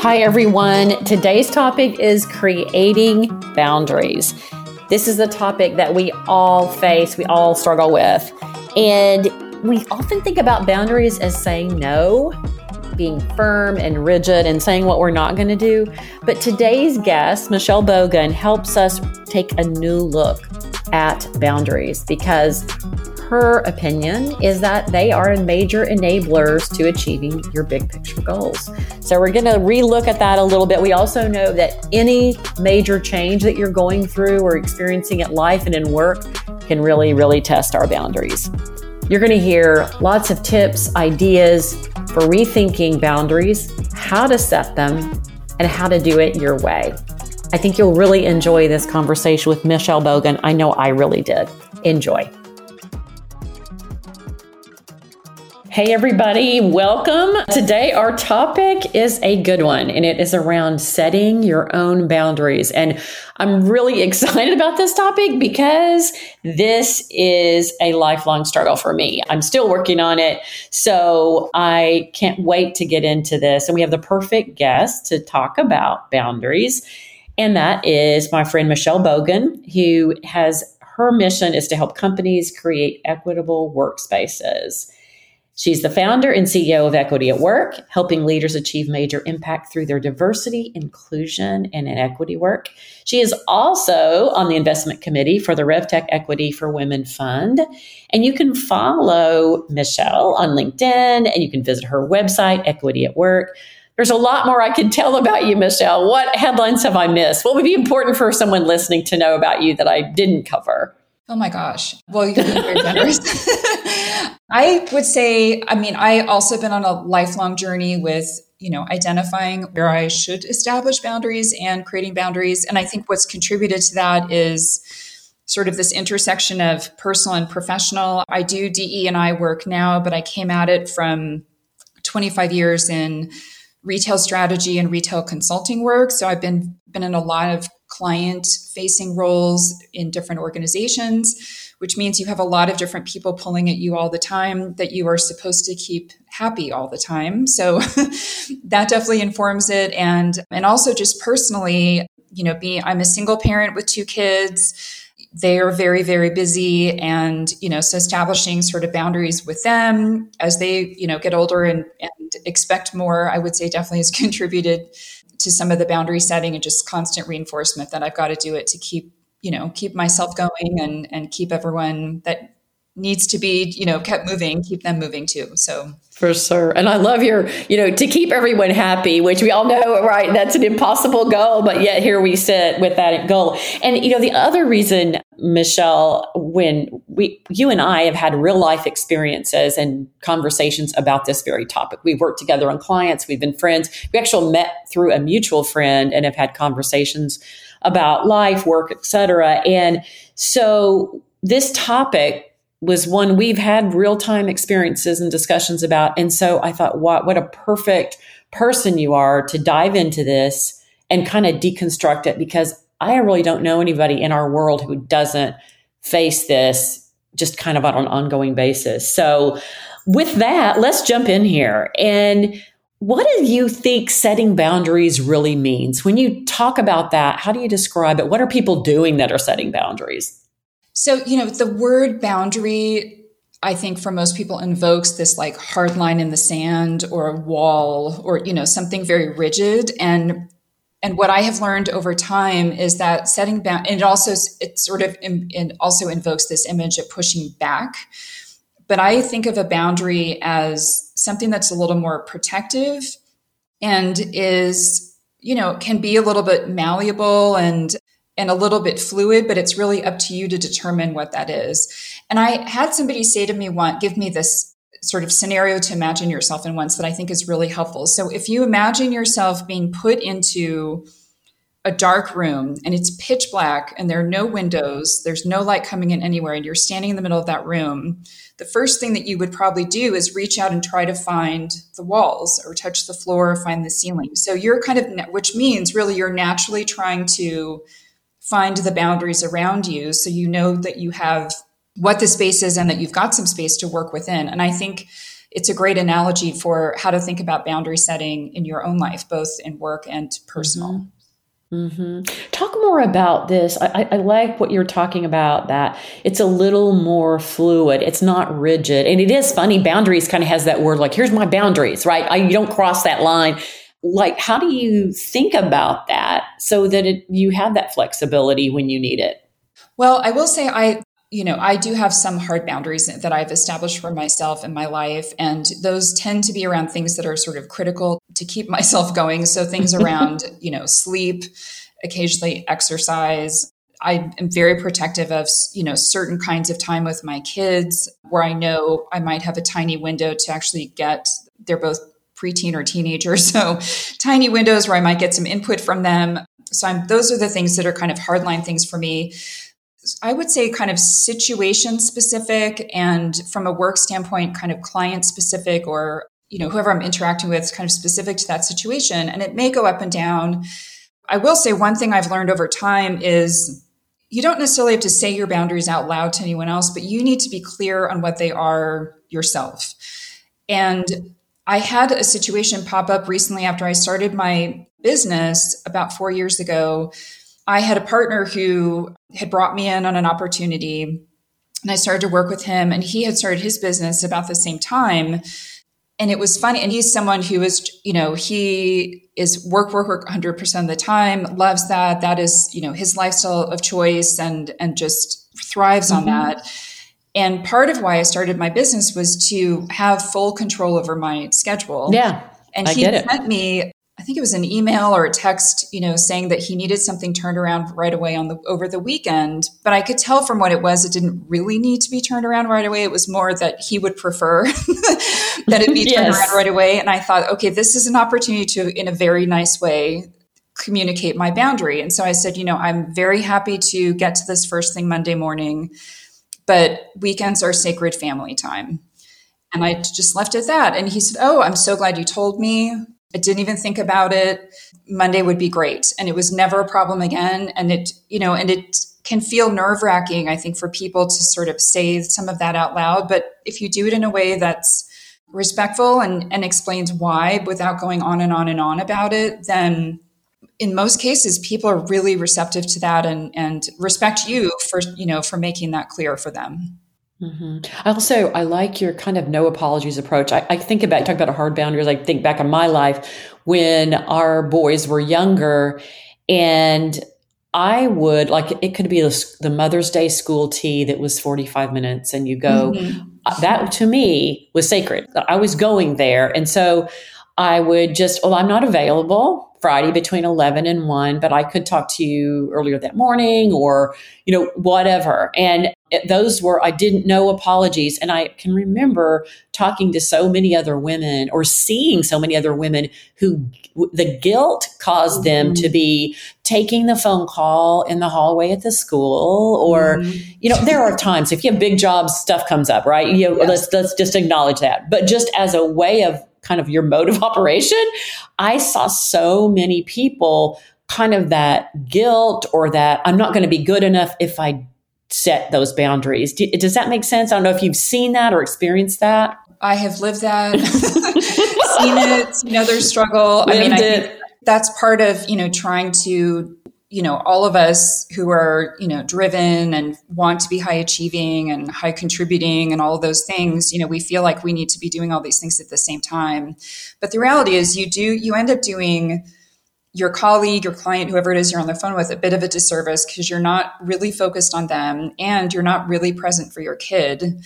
Hi, everyone. Today's topic is creating boundaries. This is a topic that we all face, we all struggle with. And we often think about boundaries as saying no, being firm and rigid and saying what we're not going to do. But today's guest, Michelle Bogan, helps us take a new look at boundaries because her opinion is that they are major enablers to achieving your big picture goals. So we're going to relook at that a little bit. We also know that any major change that you're going through or experiencing at life and in work can really, really test our boundaries. You're going to hear lots of tips, ideas for rethinking boundaries, how to set them, and how to do it your way. I think you'll really enjoy this conversation with Michelle Bogan. I know I really did. Enjoy. Hey, everybody, welcome. Today, our topic is a good one, and it is around setting your own boundaries. And I'm really excited about this topic because this is a lifelong struggle for me. I'm still working on it. So I can't wait to get into this. And we have the perfect guest to talk about boundaries. And that is my friend Michelle Bogan, who has her mission is to help companies create equitable workspaces. She's the founder and CEO of Equity at Work, helping leaders achieve major impact through their diversity, inclusion, and inequity work. She is also on the investment committee for the RevTech Equity for Women Fund. And you can follow Michelle on LinkedIn and you can visit her website, Equity at Work. There's a lot more I can tell about you, Michelle. What headlines have I missed? What would be important for someone listening to know about you that I didn't cover? Oh my gosh. Well, you're very generous. I would say, I mean, I also been on a lifelong journey with, you know, identifying where I should establish boundaries and creating boundaries. And I think what's contributed to that is sort of this intersection of personal and professional. I do DE and I work now, but I came at it from 25 years in retail strategy and retail consulting work. So I've been been in a lot of client facing roles in different organizations, which means you have a lot of different people pulling at you all the time that you are supposed to keep happy all the time. So that definitely informs it. And, and also just personally, you know, being, I'm a single parent with two kids they are very very busy and you know so establishing sort of boundaries with them as they you know get older and, and expect more i would say definitely has contributed to some of the boundary setting and just constant reinforcement that I've got to do it to keep, you know, keep myself going and and keep everyone that needs to be, you know, kept moving, keep them moving too. So for sure. And I love your, you know, to keep everyone happy, which we all know, right? That's an impossible goal, but yet here we sit with that goal. And, you know, the other reason, Michelle, when we, you and I have had real life experiences and conversations about this very topic. We've worked together on clients, we've been friends. We actually met through a mutual friend and have had conversations about life, work, etc. And so this topic was one we've had real time experiences and discussions about. And so I thought, what, what a perfect person you are to dive into this and kind of deconstruct it because I really don't know anybody in our world who doesn't face this just kind of on an ongoing basis. So with that, let's jump in here. And what do you think setting boundaries really means? When you talk about that, how do you describe it? What are people doing that are setting boundaries? So, you know, the word boundary, I think for most people invokes this like hard line in the sand or a wall or, you know, something very rigid. And and what I have learned over time is that setting bound, and it also it sort of it also invokes this image of pushing back. But I think of a boundary as something that's a little more protective and is, you know, can be a little bit malleable and and a little bit fluid, but it's really up to you to determine what that is. And I had somebody say to me once, give me this sort of scenario to imagine yourself in once that I think is really helpful. So if you imagine yourself being put into a dark room and it's pitch black and there are no windows, there's no light coming in anywhere, and you're standing in the middle of that room, the first thing that you would probably do is reach out and try to find the walls or touch the floor or find the ceiling. So you're kind of, which means really you're naturally trying to find the boundaries around you so you know that you have what the space is and that you've got some space to work within. And I think it's a great analogy for how to think about boundary setting in your own life, both in work and personal. Mm-hmm. mm-hmm. Talk more about this. I, I, like what you're talking about. That it's a little more fluid. It's not rigid, and it is funny. Boundaries kind of has that word like, "Here's my boundaries," right? I, you don't cross that line. Like, how do you think about that so that it, you have that flexibility when you need it? Well, I will say I you know, I do have some hard boundaries that I've established for myself in my life. And those tend to be around things that are sort of critical to keep myself going. So things around, you know, sleep, occasionally exercise. I am very protective of, you know, certain kinds of time with my kids where I know I might have a tiny window to actually get, they're both preteen or teenagers. So tiny windows where I might get some input from them. So I'm, those are the things that are kind of hardline things for me. I would say kind of situation specific and from a work standpoint, kind of client specific or, you know, whoever I'm interacting with kind of specific to that situation. And it may go up and down. I will say one thing I've learned over time is you don't necessarily have to say your boundaries out loud to anyone else, but you need to be clear on what they are yourself. And I had a situation pop up recently after I started my business about four years ago I had a partner who had brought me in on an opportunity and I started to work with him and he had started his business about the same time. And it was funny. And he's someone who is, you know, he is work, work, work 100% of the time, loves that. That is, you know, his lifestyle of choice and, and just thrives mm-hmm. on that. And part of why I started my business was to have full control over my schedule. Yeah. And I he sent me I think it was an email or a text, you know, saying that he needed something turned around right away on the over the weekend. But I could tell from what it was, it didn't really need to be turned around right away. It was more that he would prefer that it be yes. turned around right away. And I thought, okay, this is an opportunity to, in a very nice way, communicate my boundary. And so I said, you know, I'm very happy to get to this first thing Monday morning, but weekends are sacred family time. And I just left it at that. And he said, Oh, I'm so glad you told me. I didn't even think about it. Monday would be great. And it was never a problem again. And it, you know, and it can feel nerve wracking, I think, for people to sort of say some of that out loud. But if you do it in a way that's respectful and, and explains why without going on and on and on about it, then in most cases, people are really receptive to that and, and respect you for, you know, for making that clear for them. Mm-hmm. I also I like your kind of no apologies approach. I, I think about talk about a hard boundaries. I think back in my life when our boys were younger, and I would like it could be the, the Mother's Day school tea that was forty five minutes, and you go mm-hmm. Uh, that to me was sacred. I was going there, and so I would just well I'm not available Friday between 11 and 1, but I could talk to you earlier that morning or, you know, whatever. And it, those were, I didn't know apologies. And I can remember talking to so many other women or seeing so many other women who the guilt caused them mm-hmm. to be taking the phone call in the hallway at the school or, mm-hmm. you know, there are times if you have big jobs, stuff comes up, right? You know, yes. let's, let's just acknowledge that. But just as a way of kind of your mode of operation, I saw so many people kind of that guilt or that I'm not going to be good enough if I set those boundaries. Do, does that make sense? I don't know if you've seen that or experienced that. I have lived that, seen it, seen others struggle. Lived I mean, I think that's part of, you know, trying to you know, all of us who are, you know, driven and want to be high achieving and high contributing and all of those things, you know, we feel like we need to be doing all these things at the same time. But the reality is you do, you end up doing your colleague, your client, whoever it is you're on the phone with, a bit of a disservice because you're not really focused on them and you're not really present for your kid.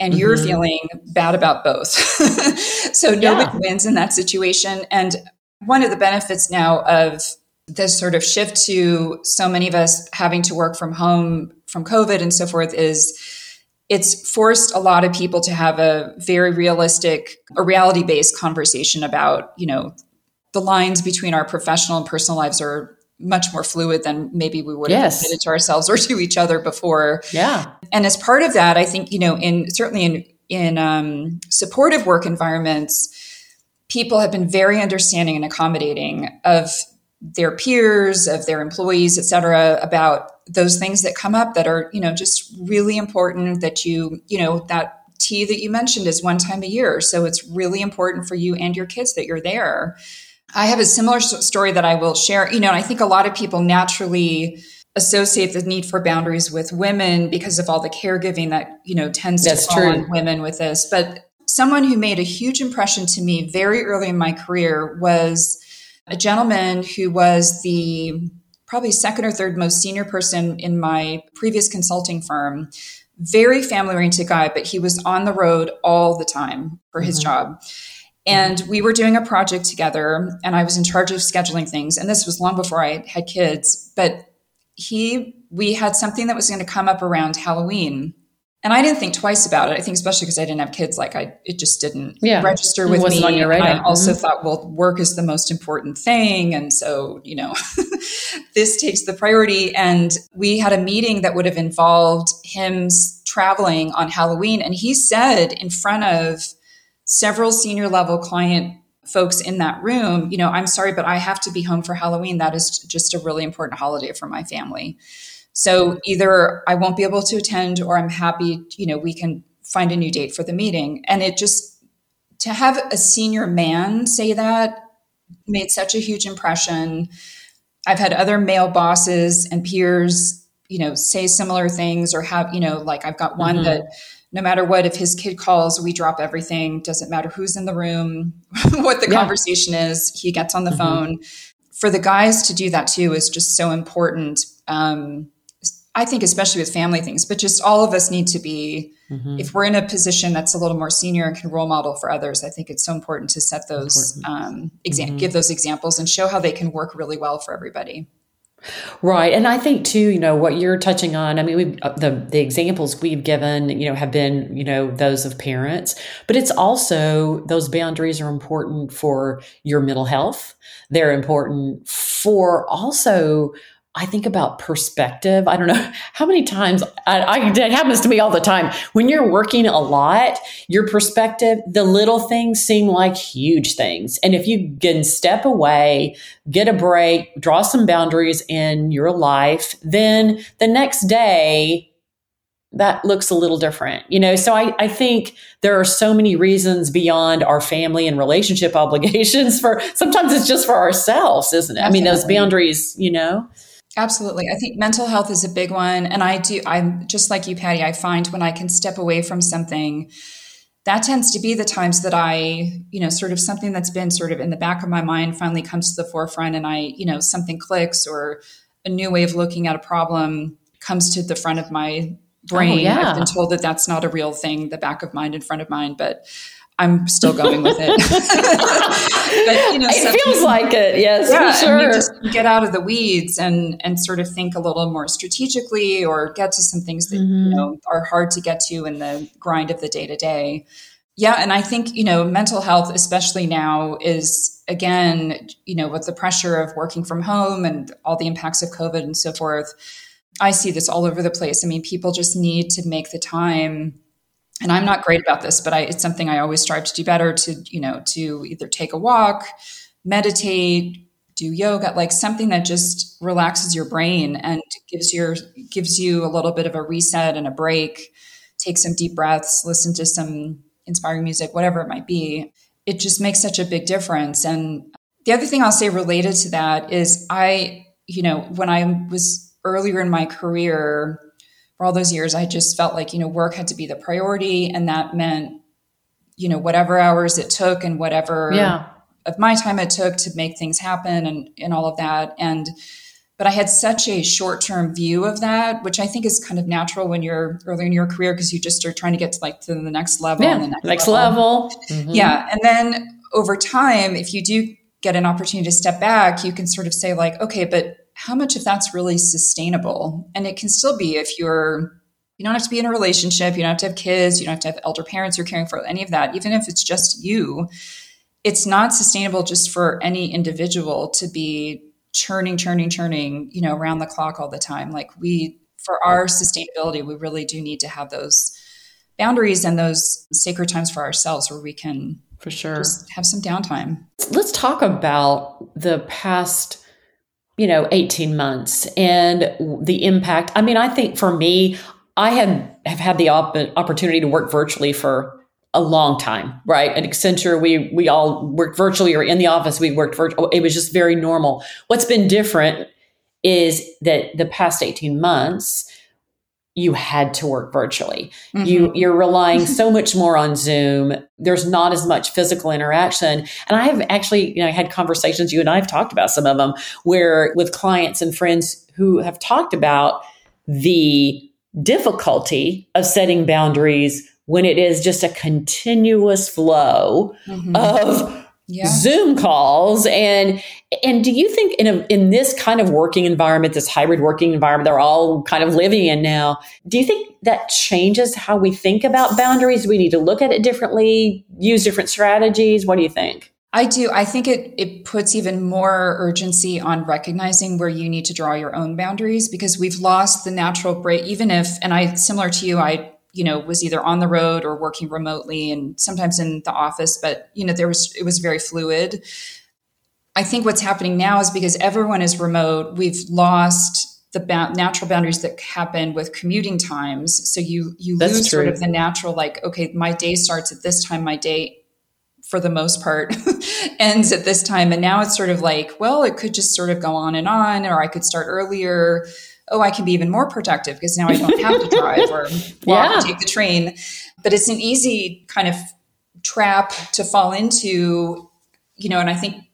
And mm-hmm. you're feeling bad about both. so nobody yeah. wins in that situation. And one of the benefits now of this sort of shift to so many of us having to work from home from COVID and so forth is it's forced a lot of people to have a very realistic, a reality based conversation about, you know, the lines between our professional and personal lives are much more fluid than maybe we would have yes. admitted to ourselves or to each other before. Yeah. And as part of that, I think, you know, in certainly in in um, supportive work environments, people have been very understanding and accommodating of their peers, of their employees, et cetera, about those things that come up that are, you know, just really important that you, you know, that tea that you mentioned is one time a year. So it's really important for you and your kids that you're there. I have a similar story that I will share. You know, I think a lot of people naturally associate the need for boundaries with women because of all the caregiving that, you know, tends That's to fall true. on women with this. But someone who made a huge impression to me very early in my career was a gentleman who was the probably second or third most senior person in my previous consulting firm. Very family oriented guy, but he was on the road all the time for his mm-hmm. job. And we were doing a project together, and I was in charge of scheduling things. And this was long before I had kids, but he, we had something that was going to come up around Halloween and I didn't think twice about it. I think especially because I didn't have kids, like I, it just didn't yeah. register with me. On your radar. And I also mm-hmm. thought, well, work is the most important thing, and so you know, this takes the priority. And we had a meeting that would have involved him traveling on Halloween, and he said in front of several senior level client folks in that room, you know, I'm sorry, but I have to be home for Halloween. That is just a really important holiday for my family. So either I won't be able to attend or I'm happy, you know, we can find a new date for the meeting. And it just, to have a senior man say that made such a huge impression. I've had other male bosses and peers, you know, say similar things or have, you know, like I've got one mm-hmm. that no matter what, if his kid calls, we drop everything. Doesn't matter who's in the room, what the yeah. conversation is, he gets on the mm-hmm. phone. For the guys to do that too is just so important. Um, I think, especially with family things, but just all of us need to be, mm-hmm. if we're in a position that's a little more senior and can role model for others, I think it's so important to set those, um, exa- mm-hmm. give those examples and show how they can work really well for everybody. Right. And I think too, you know, what you're touching on, I mean, uh, the the examples we've given, you know, have been, you know, those of parents, but it's also those boundaries are important for your mental health. They're important for also I think about perspective. I don't know how many times I, I, it happens to me all the time. When you're working a lot, your perspective, the little things seem like huge things. And if you can step away, get a break, draw some boundaries in your life, then the next day, that looks a little different, you know? So I, I think there are so many reasons beyond our family and relationship obligations for sometimes it's just for ourselves, isn't it? Definitely. I mean, those boundaries, you know? Absolutely. I think mental health is a big one. And I do, I'm just like you, Patty, I find when I can step away from something, that tends to be the times that I, you know, sort of something that's been sort of in the back of my mind finally comes to the forefront and I, you know, something clicks or a new way of looking at a problem comes to the front of my oh, brain. Oh, yeah. I've been told that that's not a real thing, the back of mind in front of mind, but I'm still going with it. but you know, it feels like it. Yes, yeah, for sure. Just get out of the weeds and and sort of think a little more strategically, or get to some things that mm-hmm. you know are hard to get to in the grind of the day to day. Yeah, and I think you know mental health, especially now, is again you know with the pressure of working from home and all the impacts of COVID and so forth. I see this all over the place. I mean, people just need to make the time and I'm not great about this, but I, it's something I always strive to do better to, you know, to either take a walk, meditate, do yoga, like something that just relaxes your brain and gives your gives you a little bit of a reset and a break. Take some deep breaths, listen to some inspiring music, whatever it might be. It just makes such a big difference. And the other thing I'll say related to that is I, you know, when I was earlier in my career, for all those years, I just felt like, you know, work had to be the priority. And that meant, you know, whatever hours it took and whatever yeah. of my time it took to make things happen and, and all of that. And, but I had such a short term view of that, which I think is kind of natural when you're early in your career because you just are trying to get to like to the next level yeah, and the next, next level. level. Mm-hmm. Yeah. And then over time, if you do get an opportunity to step back, you can sort of say, like, okay, but how much of that's really sustainable? And it can still be if you're, you don't have to be in a relationship, you don't have to have kids, you don't have to have elder parents you're caring for, any of that. Even if it's just you, it's not sustainable just for any individual to be churning, churning, churning, you know, around the clock all the time. Like we, for our sustainability, we really do need to have those boundaries and those sacred times for ourselves where we can for sure have some downtime. Let's talk about the past you know, 18 months and the impact. I mean, I think for me, I have, have had the op- opportunity to work virtually for a long time, right? At Accenture, we we all worked virtually or in the office. We worked virtual. Oh, it was just very normal. What's been different is that the past eighteen months, you had to work virtually. Mm-hmm. You you're relying so much more on Zoom. There's not as much physical interaction. And I have actually, you know, I had conversations. You and I have talked about some of them where with clients and friends who have talked about the difficulty of setting boundaries when it is just a continuous flow mm-hmm. of yeah. Zoom calls and and do you think in a, in this kind of working environment, this hybrid working environment they're all kind of living in now, do you think that changes how we think about boundaries? Do we need to look at it differently, use different strategies? What do you think? I do. I think it it puts even more urgency on recognizing where you need to draw your own boundaries because we've lost the natural break. Even if, and I similar to you, I you know was either on the road or working remotely and sometimes in the office but you know there was it was very fluid. I think what's happening now is because everyone is remote we've lost the ba- natural boundaries that happen with commuting times. So you you That's lose true. sort of the natural like okay my day starts at this time my day for the most part ends at this time. And now it's sort of like well it could just sort of go on and on or i could start earlier oh, I can be even more productive because now I don't have to drive or walk yeah. or take the train. But it's an easy kind of trap to fall into, you know, and I think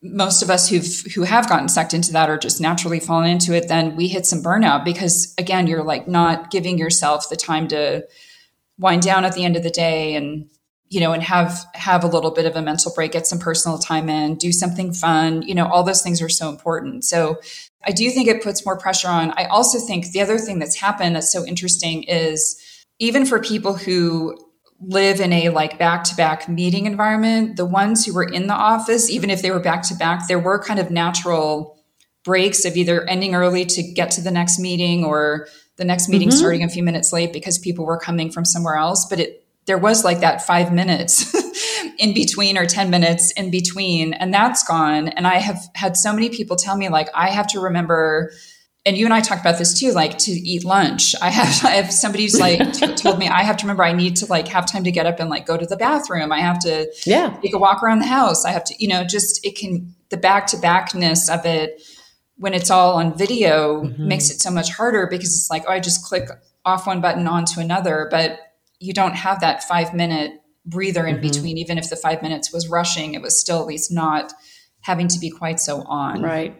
most of us who've who have gotten sucked into that or just naturally fallen into it, then we hit some burnout because again, you're like not giving yourself the time to wind down at the end of the day and you know and have have a little bit of a mental break get some personal time in do something fun you know all those things are so important so I do think it puts more pressure on. I also think the other thing that's happened that's so interesting is even for people who live in a like back to back meeting environment, the ones who were in the office, even if they were back to back, there were kind of natural breaks of either ending early to get to the next meeting or the next meeting mm-hmm. starting a few minutes late because people were coming from somewhere else. But it there was like that five minutes in between or 10 minutes in between and that's gone. And i have had so many people tell me like i have to remember and you and i talked about this too like to eat lunch. I have i have somebody like t- told me i have to remember i need to like have time to get up and like go to the bathroom. I have to yeah. take a walk around the house. I have to you know just it can the back to backness of it when it's all on video mm-hmm. makes it so much harder because it's like oh i just click off one button onto another but you don't have that five minute breather in mm-hmm. between. Even if the five minutes was rushing, it was still at least not having to be quite so on. Right.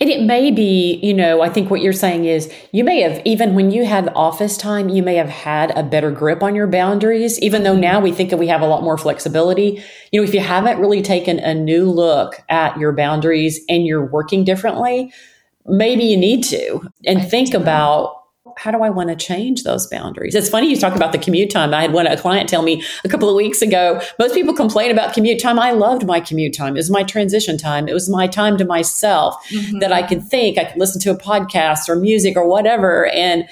And it may be, you know, I think what you're saying is you may have, even when you had office time, you may have had a better grip on your boundaries, even though now we think that we have a lot more flexibility. You know, if you haven't really taken a new look at your boundaries and you're working differently, maybe you need to and think about how do I want to change those boundaries? It's funny you talk about the commute time. I had one a client tell me a couple of weeks ago. Most people complain about commute time. I loved my commute time. It was my transition time. It was my time to myself mm-hmm. that I could think. I could listen to a podcast or music or whatever, and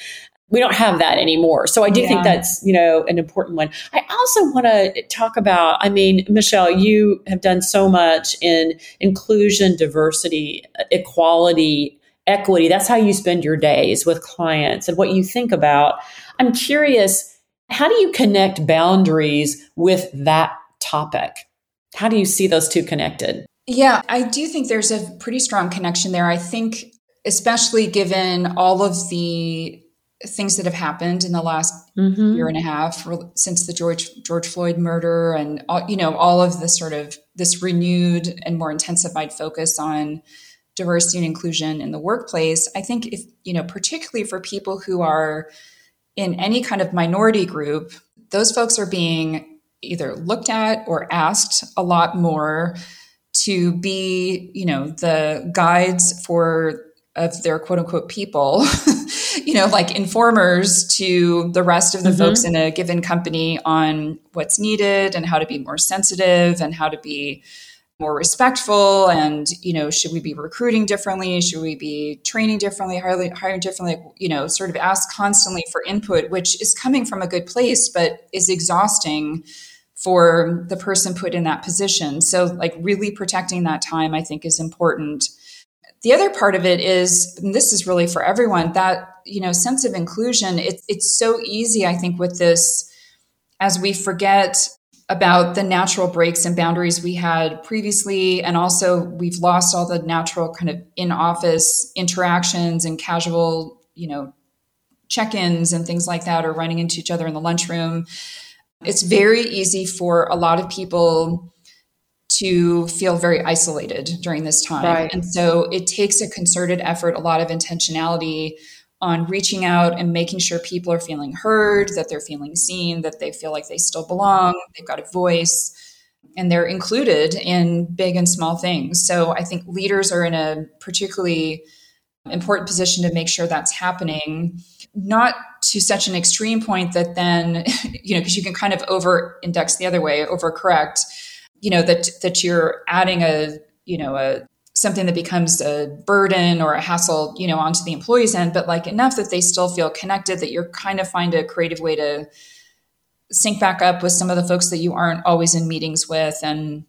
we don't have that anymore. So I do yeah. think that's, you know, an important one. I also want to talk about, I mean, Michelle, you have done so much in inclusion, diversity, equality, equity. That's how you spend your days with clients and what you think about. I'm curious, how do you connect boundaries with that topic? How do you see those two connected? Yeah, I do think there's a pretty strong connection there. I think, especially given all of the things that have happened in the last mm-hmm. year and a half since the George George Floyd murder, and all, you know all of this sort of this renewed and more intensified focus on diversity and inclusion in the workplace, I think if, you know, particularly for people who are in any kind of minority group, those folks are being either looked at or asked a lot more to be, you know, the guides for of their quote unquote people, you know, like informers to the rest of the mm-hmm. folks in a given company on what's needed and how to be more sensitive and how to be more respectful and you know should we be recruiting differently? Should we be training differently hiring, hiring differently? You know sort of ask constantly for input which is coming from a good place but is exhausting for the person put in that position. So like really protecting that time i think is important. The other part of it is this is really for everyone that you know sense of inclusion it, it's so easy i think with this as we forget about the natural breaks and boundaries we had previously and also we've lost all the natural kind of in office interactions and casual you know check-ins and things like that or running into each other in the lunchroom it's very easy for a lot of people to feel very isolated during this time. Right. And so it takes a concerted effort, a lot of intentionality on reaching out and making sure people are feeling heard, that they're feeling seen, that they feel like they still belong, they've got a voice, and they're included in big and small things. So I think leaders are in a particularly important position to make sure that's happening, not to such an extreme point that then, you know, because you can kind of over index the other way, overcorrect you know that that you're adding a you know a something that becomes a burden or a hassle you know onto the employees end but like enough that they still feel connected that you're kind of find a creative way to sync back up with some of the folks that you aren't always in meetings with and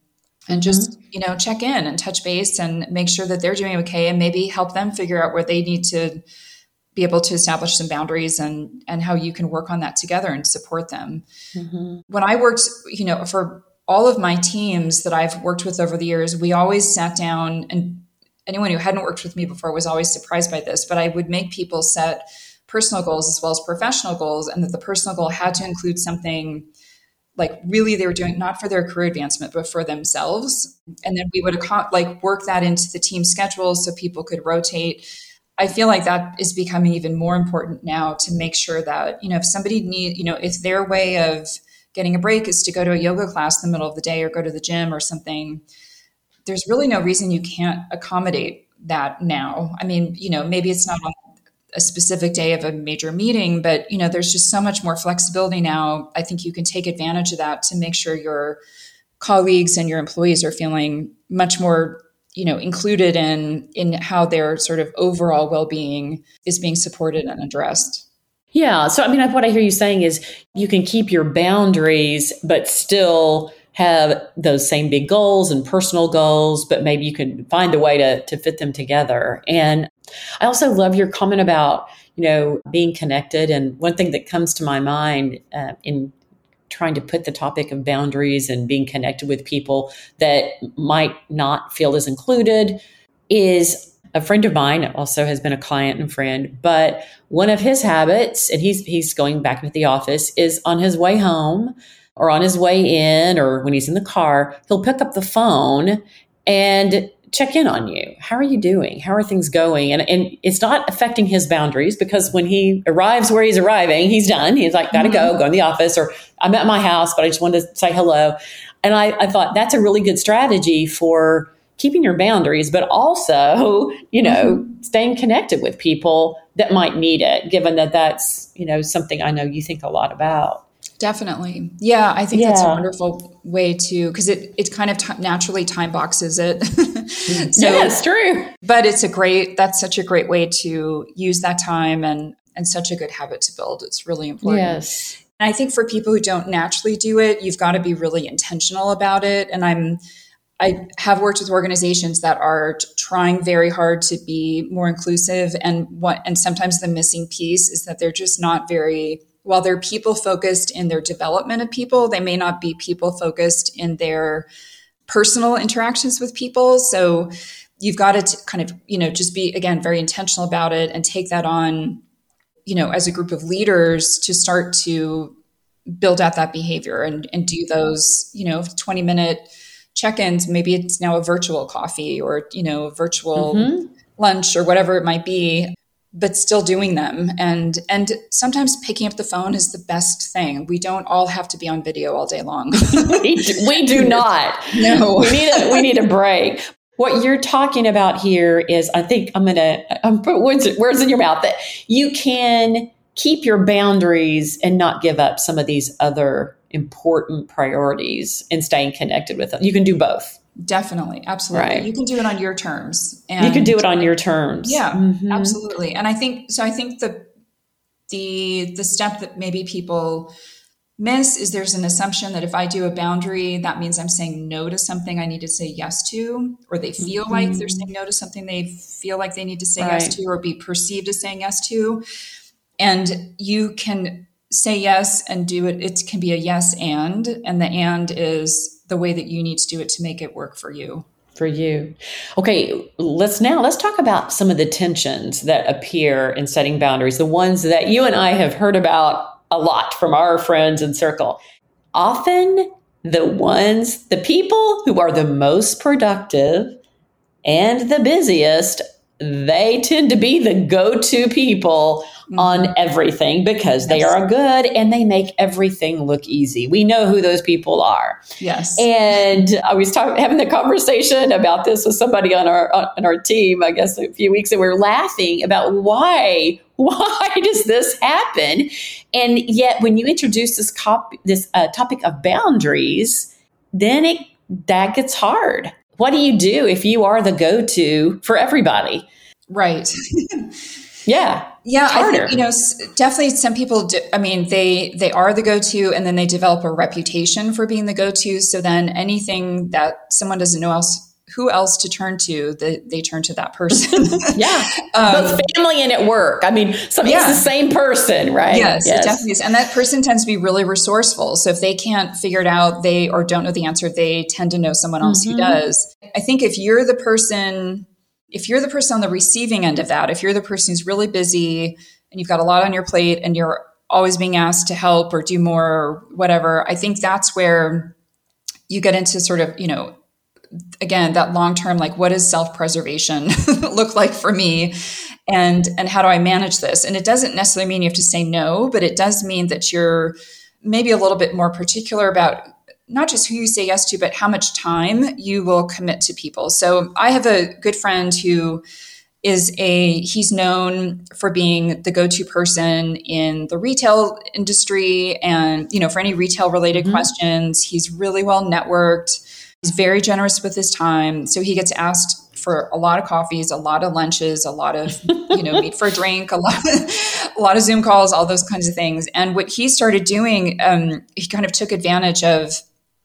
and just mm-hmm. you know check in and touch base and make sure that they're doing okay and maybe help them figure out where they need to be able to establish some boundaries and and how you can work on that together and support them mm-hmm. when i worked you know for all of my teams that I've worked with over the years, we always sat down and anyone who hadn't worked with me before was always surprised by this, but I would make people set personal goals as well as professional goals and that the personal goal had to include something like really they were doing not for their career advancement but for themselves. And then we would like work that into the team schedule so people could rotate. I feel like that is becoming even more important now to make sure that you know if somebody need you know if their way of getting a break is to go to a yoga class in the middle of the day or go to the gym or something, there's really no reason you can't accommodate that now. I mean, you know, maybe it's not on a specific day of a major meeting, but you know, there's just so much more flexibility now. I think you can take advantage of that to make sure your colleagues and your employees are feeling much more you know included in in how their sort of overall well-being is being supported and addressed yeah. So, I mean, what I hear you saying is you can keep your boundaries, but still have those same big goals and personal goals, but maybe you can find a way to, to fit them together. And I also love your comment about, you know, being connected. And one thing that comes to my mind uh, in trying to put the topic of boundaries and being connected with people that might not feel as included is a friend of mine also has been a client and friend, but one of his habits, and he's he's going back into the office, is on his way home or on his way in or when he's in the car, he'll pick up the phone and check in on you. How are you doing? How are things going? And and it's not affecting his boundaries because when he arrives where he's arriving, he's done. He's like, gotta mm-hmm. go, go in the office, or I'm at my house, but I just wanted to say hello. And I, I thought that's a really good strategy for keeping your boundaries, but also, you know, mm-hmm. staying connected with people that might need it, given that that's, you know, something I know you think a lot about. Definitely. Yeah, I think yeah. that's a wonderful way to because it it kind of t- naturally time boxes it. so, yeah, it's true. But it's a great that's such a great way to use that time and and such a good habit to build. It's really important. Yes. And I think for people who don't naturally do it, you've got to be really intentional about it. And I'm I have worked with organizations that are trying very hard to be more inclusive and what and sometimes the missing piece is that they're just not very while they're people focused in their development of people, they may not be people focused in their personal interactions with people. So you've got to t- kind of, you know, just be again very intentional about it and take that on, you know, as a group of leaders to start to build out that behavior and, and do those, you know, 20 minute check-ins maybe it's now a virtual coffee or you know a virtual mm-hmm. lunch or whatever it might be but still doing them. And and sometimes picking up the phone is the best thing. We don't all have to be on video all day long. We, do, we do not. No. We need a we need a break. What you're talking about here is i think i'm gonna I'm put words, words in your mouth that you can keep your boundaries and not give up some of these other important priorities and staying connected with them. You can do both. Definitely. Absolutely. Right. You can do it on your terms. And you can do it on your terms. Yeah, mm-hmm. absolutely. And I think, so I think the, the, the step that maybe people miss is there's an assumption that if I do a boundary, that means I'm saying no to something I need to say yes to, or they feel mm-hmm. like they're saying no to something they feel like they need to say right. yes to, or be perceived as saying yes to. And you can say yes and do it. It can be a yes and, and the and is the way that you need to do it to make it work for you for you. Okay, let's now let's talk about some of the tensions that appear in setting boundaries, the ones that you and I have heard about a lot from our friends and circle. Often the ones, the people who are the most productive and the busiest, they tend to be the go-to people mm-hmm. on everything because they are good and they make everything look easy. We know who those people are. Yes. And I was talking, having the conversation about this with somebody on our on our team, I guess a few weeks, and we were laughing about why why does this happen? And yet, when you introduce this cop this uh, topic of boundaries, then it that gets hard. What do you do if you are the go to for everybody? Right. yeah yeah I think, you know definitely some people do, i mean they they are the go-to and then they develop a reputation for being the go-to so then anything that someone doesn't know else who else to turn to they, they turn to that person? Yeah. Um, both family and at work. I mean sometimes yeah. it's the same person right? Yes, yes, it definitely is. And that person tends to be really resourceful. So if they can't figure it out they or don't know the answer they tend to know someone else mm-hmm. who does. I think if you're the person if you're the person on the receiving end of that, if you're the person who's really busy and you've got a lot on your plate and you're always being asked to help or do more or whatever, I think that's where you get into sort of, you know, again, that long term, like what does self preservation look like for me? And, and how do I manage this? And it doesn't necessarily mean you have to say no, but it does mean that you're maybe a little bit more particular about not just who you say yes to, but how much time you will commit to people. So I have a good friend who is a he's known for being the go-to person in the retail industry and you know for any retail related mm-hmm. questions he's really well networked he's very generous with his time. So he gets asked for a lot of coffees a lot of lunches a lot of you know meet for a drink a lot a lot of zoom calls all those kinds of things. And what he started doing um, he kind of took advantage of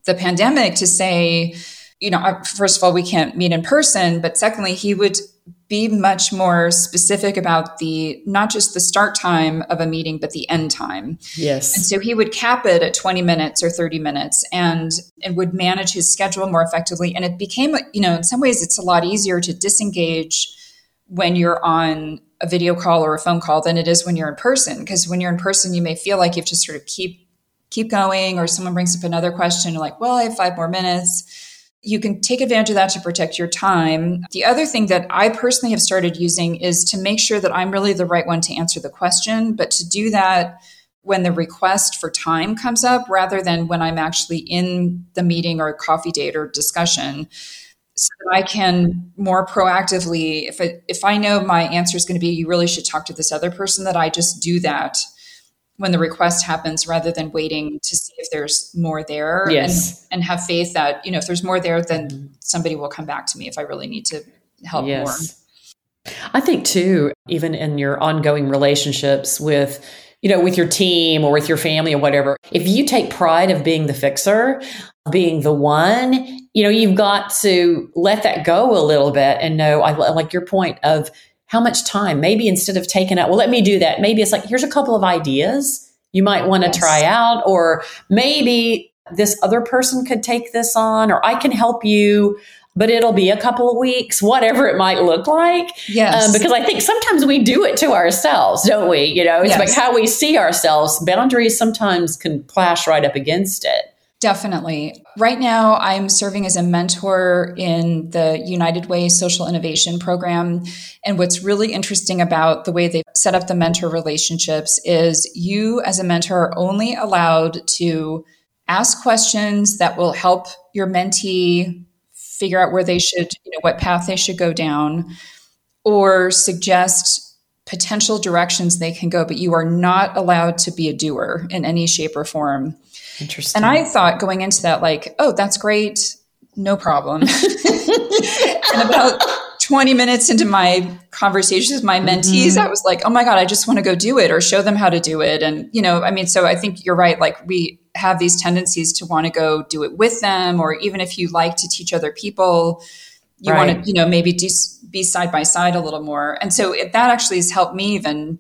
the pandemic to say, you know, first of all, we can't meet in person, but secondly, he would be much more specific about the not just the start time of a meeting, but the end time. Yes. And so he would cap it at 20 minutes or 30 minutes and and would manage his schedule more effectively. And it became, you know, in some ways it's a lot easier to disengage when you're on a video call or a phone call than it is when you're in person. Because when you're in person, you may feel like you have to sort of keep keep going or someone brings up another question you're like well i have five more minutes you can take advantage of that to protect your time. The other thing that i personally have started using is to make sure that i'm really the right one to answer the question but to do that when the request for time comes up rather than when i'm actually in the meeting or coffee date or discussion. So that I can more proactively, if I, if I know my answer is going to be, you really should talk to this other person, that I just do that when the request happens rather than waiting to see if there's more there yes. and, and have faith that you know if there's more there then somebody will come back to me if i really need to help yes. more i think too even in your ongoing relationships with you know with your team or with your family or whatever if you take pride of being the fixer being the one you know you've got to let that go a little bit and know i like your point of how much time? Maybe instead of taking out, well, let me do that. Maybe it's like, here's a couple of ideas you might want to yes. try out, or maybe this other person could take this on, or I can help you but it'll be a couple of weeks, whatever it might look like. Yes. Um, because I think sometimes we do it to ourselves, don't we? You know, it's yes. like how we see ourselves. Boundaries sometimes can clash right up against it. Definitely. Right now, I'm serving as a mentor in the United Way Social Innovation Program. And what's really interesting about the way they set up the mentor relationships is you, as a mentor, are only allowed to ask questions that will help your mentee figure out where they should, you know, what path they should go down, or suggest potential directions they can go, but you are not allowed to be a doer in any shape or form. Interesting. And I thought going into that, like, oh, that's great, no problem. and about 20 minutes into my conversations with my mentees, mm-hmm. I was like, oh my God, I just want to go do it or show them how to do it. And, you know, I mean, so I think you're right. Like, we, have these tendencies to want to go do it with them, or even if you like to teach other people, you right. want to, you know, maybe do, be side by side a little more. And so it, that actually has helped me even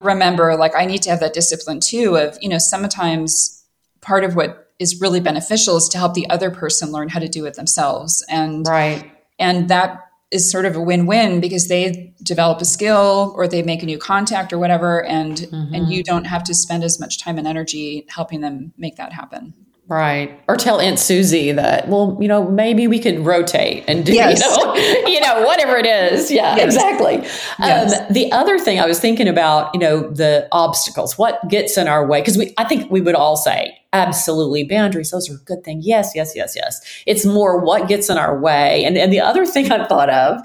remember, like, I need to have that discipline too of, you know, sometimes part of what is really beneficial is to help the other person learn how to do it themselves. And, right. And that is sort of a win-win because they develop a skill or they make a new contact or whatever and mm-hmm. and you don't have to spend as much time and energy helping them make that happen Right. Or tell Aunt Susie that, well, you know, maybe we could rotate and do, yes. you, know, you know, whatever it is. Yeah, yes. exactly. Yes. Um, the other thing I was thinking about, you know, the obstacles, what gets in our way? Because we, I think we would all say, absolutely, boundaries, those are a good thing. Yes, yes, yes, yes. It's more what gets in our way. And, and the other thing I thought of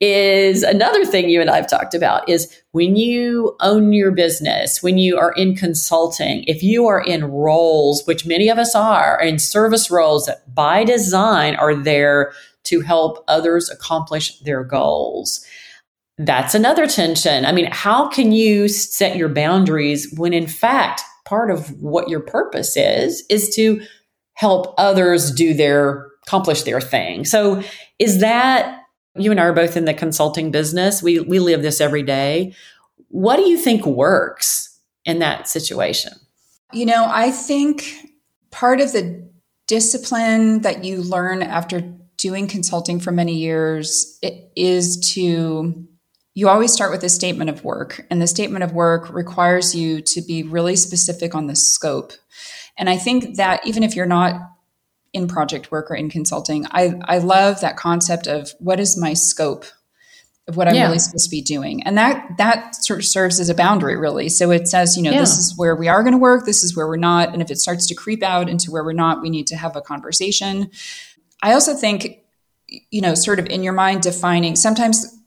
is another thing you and I've talked about is when you own your business, when you are in consulting, if you are in roles, which many of us are, in service roles that by design are there to help others accomplish their goals. That's another tension. I mean, how can you set your boundaries when in fact part of what your purpose is is to help others do their accomplish their thing. So is that you and I are both in the consulting business. We we live this every day. What do you think works in that situation? You know, I think part of the discipline that you learn after doing consulting for many years is to you always start with a statement of work and the statement of work requires you to be really specific on the scope and i think that even if you're not in project work or in consulting. I, I love that concept of what is my scope of what I'm yeah. really supposed to be doing. And that that sort of serves as a boundary really. So it says, you know, yeah. this is where we are going to work, this is where we're not. And if it starts to creep out into where we're not, we need to have a conversation. I also think, you know, sort of in your mind defining sometimes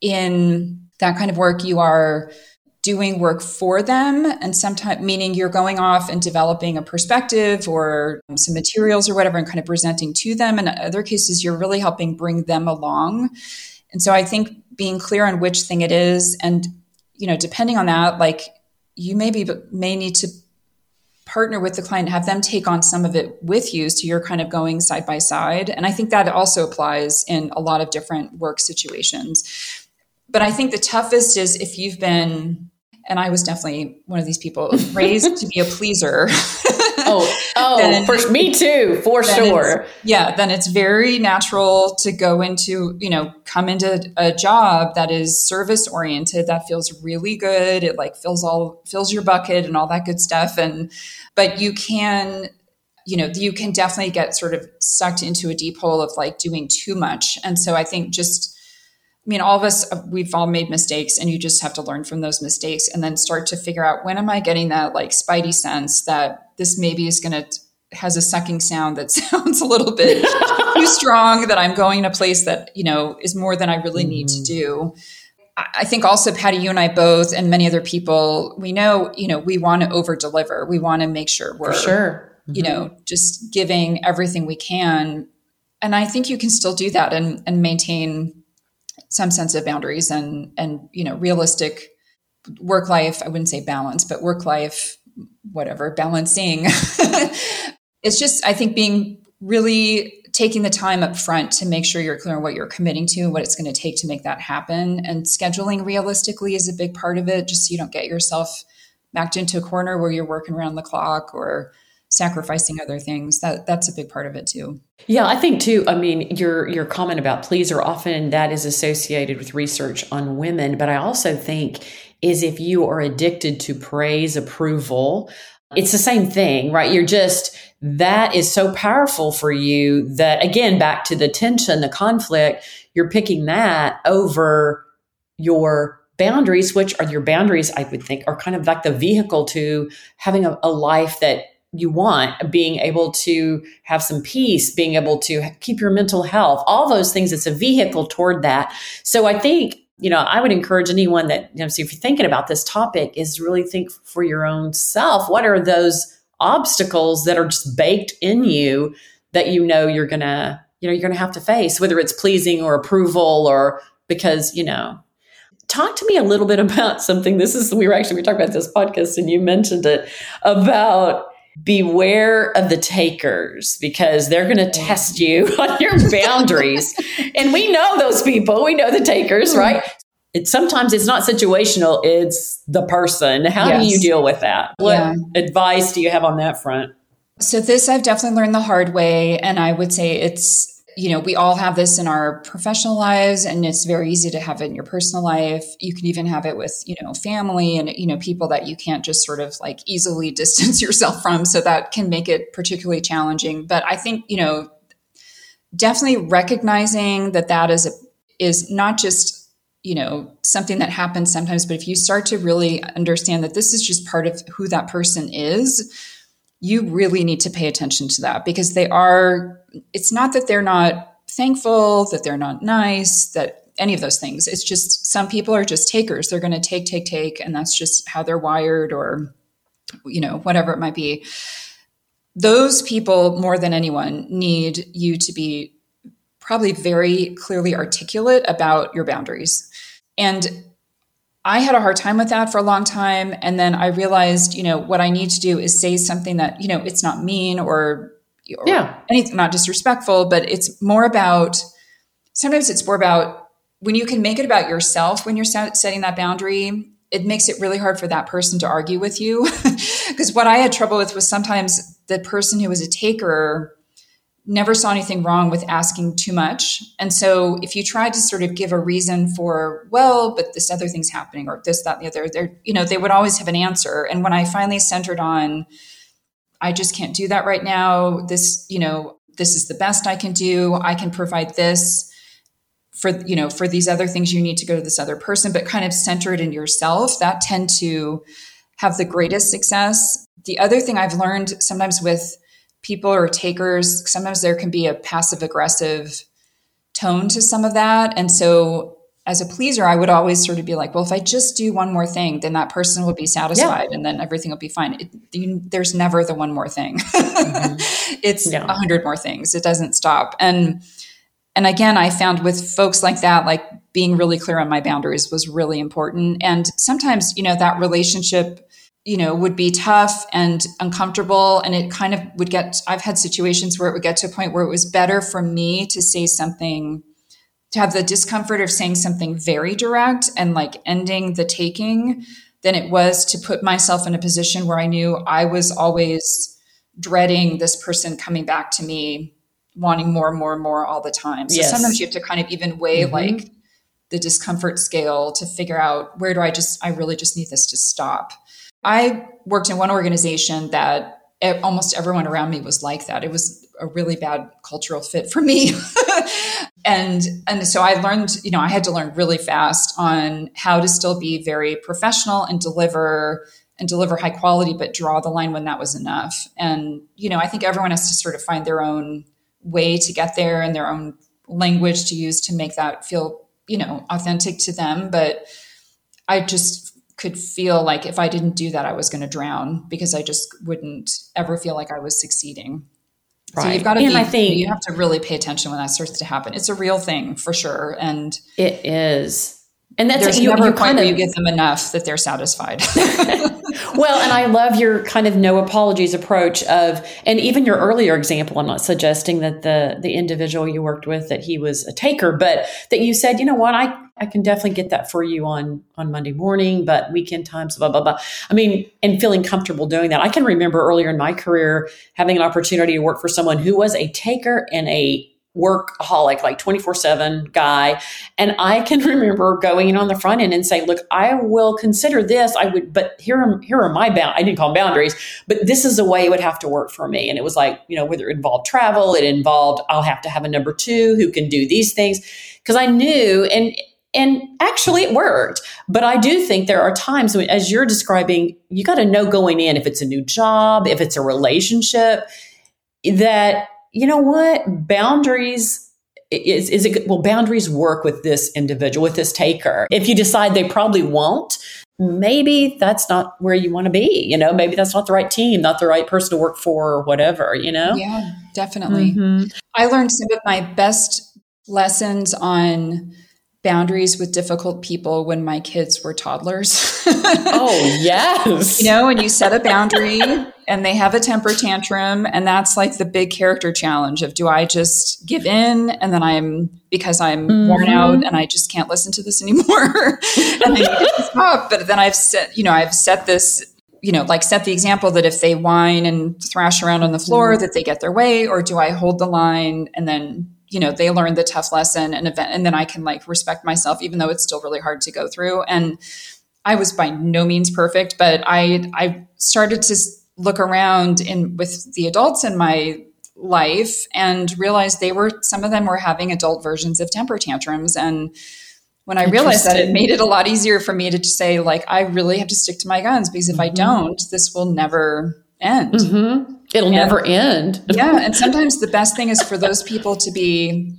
in that kind of work you are doing work for them and sometimes meaning you're going off and developing a perspective or some materials or whatever and kind of presenting to them. And in other cases you're really helping bring them along. And so i think being clear on which thing it is and you know depending on that like you maybe may need to partner with the client have them take on some of it with you. So you're kind of going side by side. And i think that also applies in a lot of different work situations but i think the toughest is if you've been and I was definitely one of these people raised to be a pleaser. oh, oh, then, for me too, for sure. Yeah, then it's very natural to go into, you know, come into a job that is service oriented, that feels really good. It like fills all fills your bucket and all that good stuff. And but you can you know you can definitely get sort of sucked into a deep hole of like doing too much and so i think just I mean, all of us, uh, we've all made mistakes, and you just have to learn from those mistakes and then start to figure out when am I getting that like spidey sense that this maybe is going to has a sucking sound that sounds a little bit too strong that I'm going in a place that, you know, is more than I really mm-hmm. need to mm-hmm. do. I think also, Patty, you and I both, and many other people, we know, you know, we want to over deliver. We want to make sure we're, For sure, mm-hmm. you know, just giving everything we can. And I think you can still do that and, and maintain some sense of boundaries and and you know realistic work life i wouldn't say balance but work life whatever balancing. It's just i think being really taking the time up front to make sure you're clear on what you're committing to and what it's going to take to make that happen. And scheduling realistically is a big part of it just so you don't get yourself backed into a corner where you're working around the clock or sacrificing other things. That that's a big part of it too. Yeah i think too i mean your your comment about pleaser often that is associated with research on women but i also think is if you are addicted to praise approval it's the same thing right? You're just that is so powerful for you that again back to the tension the conflict you're picking that over your boundaries which are your boundaries i would think are kind of like the vehicle to having a, a life that you want, being able to have some peace, being able to keep your mental health, all those things. It's a vehicle toward that. So I think, you know, I would encourage anyone that, you know, so if you're thinking about this topic, is really think for your own self. What are those obstacles that are just baked in you that you know you're gonna, you know, you're gonna have to face, whether it's pleasing or approval or because, you know, talk to me a little bit about something. This is we were actually we talked about this podcast and you mentioned it about beware of the takers because they're going to test you on your boundaries. and we know those people. We know the takers, mm-hmm. right? It, sometimes it's not situational, it's the person. How yes. do you deal with that? What yeah. advice do you have on that front? So, this I've definitely learned the hard way. And I would say it's you know, we all have this in our professional lives and it's very easy to have it in your personal life. You can even have it with, you know, family and, you know, people that you can't just sort of like easily distance yourself from. So that can make it particularly challenging. But I think, you know, definitely recognizing that that is a, is not just, you know, something that happens sometimes, but if you start to really understand that this is just part of who that person is, you really need to pay attention to that because they are it's not that they're not thankful, that they're not nice, that any of those things. It's just some people are just takers. They're going to take, take, take, and that's just how they're wired or, you know, whatever it might be. Those people, more than anyone, need you to be probably very clearly articulate about your boundaries. And I had a hard time with that for a long time. And then I realized, you know, what I need to do is say something that, you know, it's not mean or yeah. anything, not disrespectful, but it's more about, sometimes it's more about when you can make it about yourself when you're setting that boundary, it makes it really hard for that person to argue with you. Because what I had trouble with was sometimes the person who was a taker never saw anything wrong with asking too much. And so if you tried to sort of give a reason for, well, but this other thing's happening or this, that, and the other, you know, they would always have an answer. And when I finally centered on, I just can't do that right now. This, you know, this is the best I can do. I can provide this for, you know, for these other things you need to go to this other person, but kind of center it in yourself. That tend to have the greatest success. The other thing I've learned sometimes with people or takers, sometimes there can be a passive aggressive tone to some of that. And so as a pleaser, I would always sort of be like, well, if I just do one more thing, then that person will be satisfied yeah. and then everything will be fine. It, you, there's never the one more thing. mm-hmm. It's a yeah. hundred more things. It doesn't stop. And, and again, I found with folks like that, like being really clear on my boundaries was really important. And sometimes, you know, that relationship, you know, would be tough and uncomfortable. And it kind of would get, I've had situations where it would get to a point where it was better for me to say something to have the discomfort of saying something very direct and like ending the taking than it was to put myself in a position where I knew I was always dreading this person coming back to me wanting more and more and more all the time. So yes. sometimes you have to kind of even weigh mm-hmm. like the discomfort scale to figure out where do I just I really just need this to stop. I worked in one organization that almost everyone around me was like that. It was a really bad cultural fit for me. and and so I learned, you know, I had to learn really fast on how to still be very professional and deliver and deliver high quality, but draw the line when that was enough. And you know, I think everyone has to sort of find their own way to get there and their own language to use to make that feel, you know, authentic to them. But I just could feel like if I didn't do that, I was going to drown because I just wouldn't ever feel like I was succeeding. Right. So you've got to and be, I think you have to really pay attention when that starts to happen. It's a real thing for sure. And it is. And that's there's you, never you a point kind of, where you give them enough that they're satisfied. well, and I love your kind of no apologies approach of, and even your earlier example. I'm not suggesting that the the individual you worked with that he was a taker, but that you said, you know what, I I can definitely get that for you on on Monday morning, but weekend times, blah blah blah. I mean, and feeling comfortable doing that. I can remember earlier in my career having an opportunity to work for someone who was a taker and a workaholic, like 24 7 guy. And I can remember going in on the front end and saying, look, I will consider this. I would, but here are, here are my bound. I didn't call them boundaries, but this is the way it would have to work for me. And it was like, you know, whether it involved travel, it involved, I'll have to have a number two who can do these things. Cause I knew, and, and actually it worked. But I do think there are times when, as you're describing, you got to know going in if it's a new job, if it's a relationship, that you know what? Boundaries is, is it, will boundaries work with this individual, with this taker? If you decide they probably won't, maybe that's not where you want to be. You know, maybe that's not the right team, not the right person to work for or whatever, you know? Yeah, definitely. Mm-hmm. I learned some of my best lessons on boundaries with difficult people when my kids were toddlers. oh, yes. You know, and you set a boundary and they have a temper tantrum and that's like the big character challenge of do I just give in and then I'm because I'm mm-hmm. worn out and I just can't listen to this anymore and I need to stop. But then I've set, you know, I've set this you know, like set the example that if they whine and thrash around on the floor, mm-hmm. that they get their way, or do I hold the line and then you know they learn the tough lesson and event and then i can like respect myself even though it's still really hard to go through and i was by no means perfect but i i started to look around in with the adults in my life and realized they were some of them were having adult versions of temper tantrums and when i realized that it made it a lot easier for me to say like i really have to stick to my guns because if mm-hmm. i don't this will never end mm-hmm. It'll and, never end. yeah. And sometimes the best thing is for those people to be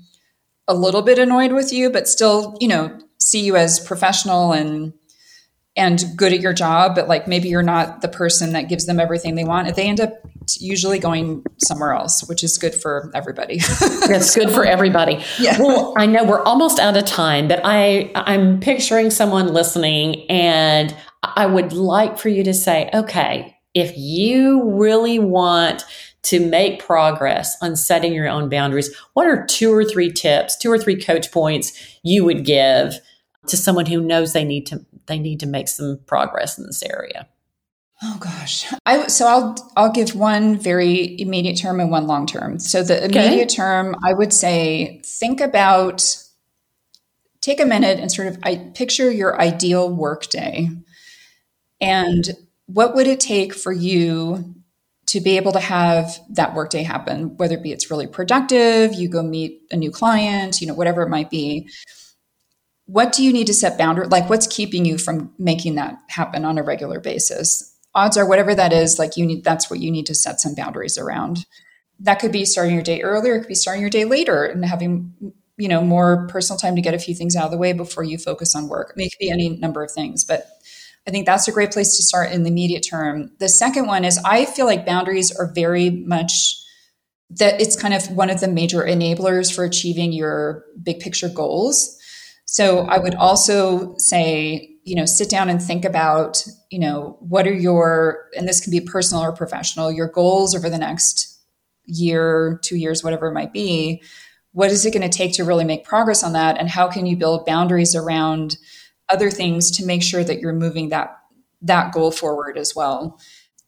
a little bit annoyed with you, but still, you know, see you as professional and and good at your job, but like maybe you're not the person that gives them everything they want. They end up usually going somewhere else, which is good for everybody. It's good for everybody. Yeah. Well, I know we're almost out of time, but I I'm picturing someone listening and I would like for you to say, okay, if you really want to make progress on setting your own boundaries, what are two or three tips, two or three coach points you would give to someone who knows they need to they need to make some progress in this area? Oh gosh. I so I'll I'll give one very immediate term and one long term. So the immediate okay. term, I would say think about take a minute and sort of I picture your ideal workday and what would it take for you to be able to have that workday happen? Whether it be it's really productive you go meet a new client you know whatever it might be. What do you need to set boundaries like what's keeping you from making that happen on a regular basis? Odds are whatever that is like you need that's what you need to set some boundaries around. That could be starting your day earlier it could be starting your day later and having you know more personal time to get a few things out of the way before you focus on work. It could be any number of things but I think that's a great place to start in the immediate term. The second one is I feel like boundaries are very much that it's kind of one of the major enablers for achieving your big picture goals. So I would also say, you know, sit down and think about, you know, what are your, and this can be personal or professional, your goals over the next year, two years, whatever it might be. What is it going to take to really make progress on that? And how can you build boundaries around other things to make sure that you're moving that that goal forward as well.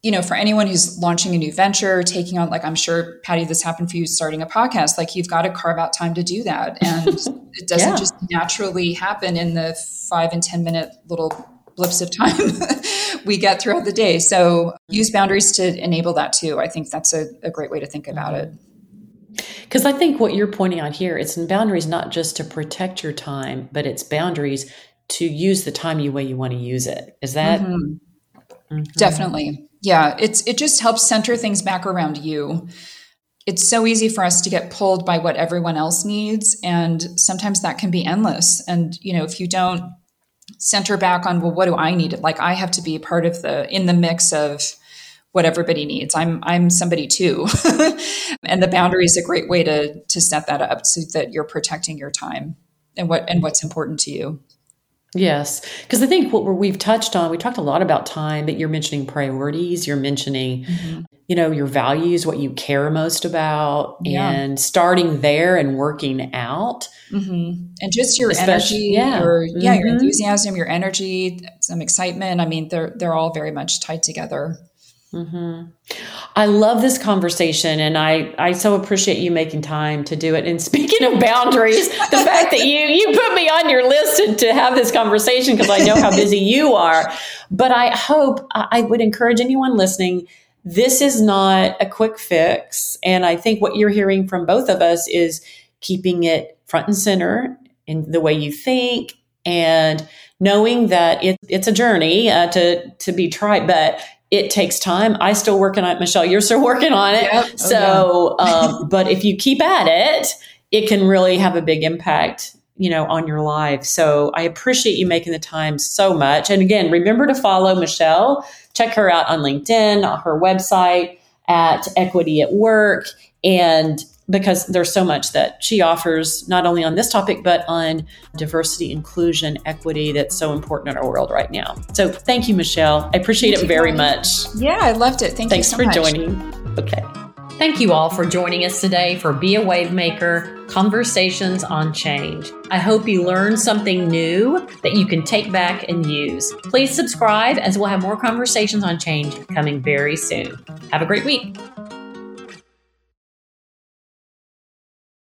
You know for anyone who's launching a new venture taking on like i'm sure patty this happened for you starting a podcast like you've got to carve out time to do that. And it doesn't yeah. just naturally happen in the five and ten minute little blips of time we get throughout the day. So use boundaries to enable that too. I think that's a, a great way to think about it. Mm-hmm. Because I think what you're pointing out here, it's in boundaries not just to protect your time, but it's boundaries to use the time you way you want to use it. Is that mm-hmm. Mm-hmm. definitely? Yeah, it's it just helps center things back around you. It's so easy for us to get pulled by what everyone else needs, and sometimes that can be endless. And you know, if you don't center back on well, what do I need? Like I have to be part of the in the mix of what everybody needs. I'm I'm somebody too. and the boundary is a great way to to set that up so that you're protecting your time and what and what's important to you. Yes, because I think what we've touched on, we talked a lot about time, but you're mentioning priorities, you're mentioning, mm-hmm. you know, your values, what you care most about, yeah. and starting there and working out. Mm-hmm. And just your Especially, energy, yeah. your yeah, mm-hmm. your enthusiasm, your energy, some excitement. I mean, they're they're all very much tied together. Mm-hmm. I love this conversation, and I I so appreciate you making time to do it. And speaking of boundaries, the fact that you you put me on your list to, to have this conversation because I know how busy you are. But I hope I would encourage anyone listening. This is not a quick fix, and I think what you're hearing from both of us is keeping it front and center in the way you think and knowing that it, it's a journey uh, to to be tried, but it takes time. I still working on it, Michelle. You're still working on it. Yep. So, oh, yeah. um, but if you keep at it, it can really have a big impact, you know, on your life. So I appreciate you making the time so much. And again, remember to follow Michelle. Check her out on LinkedIn, her website at Equity at Work, and because there's so much that she offers, not only on this topic, but on diversity, inclusion, equity that's so important in our world right now. So thank you, Michelle. I appreciate thank it very much. Yeah, I loved it. Thank Thanks you so for much. joining. Okay. Thank you all for joining us today for Be a Wavemaker Conversations on Change. I hope you learned something new that you can take back and use. Please subscribe as we'll have more conversations on change coming very soon. Have a great week.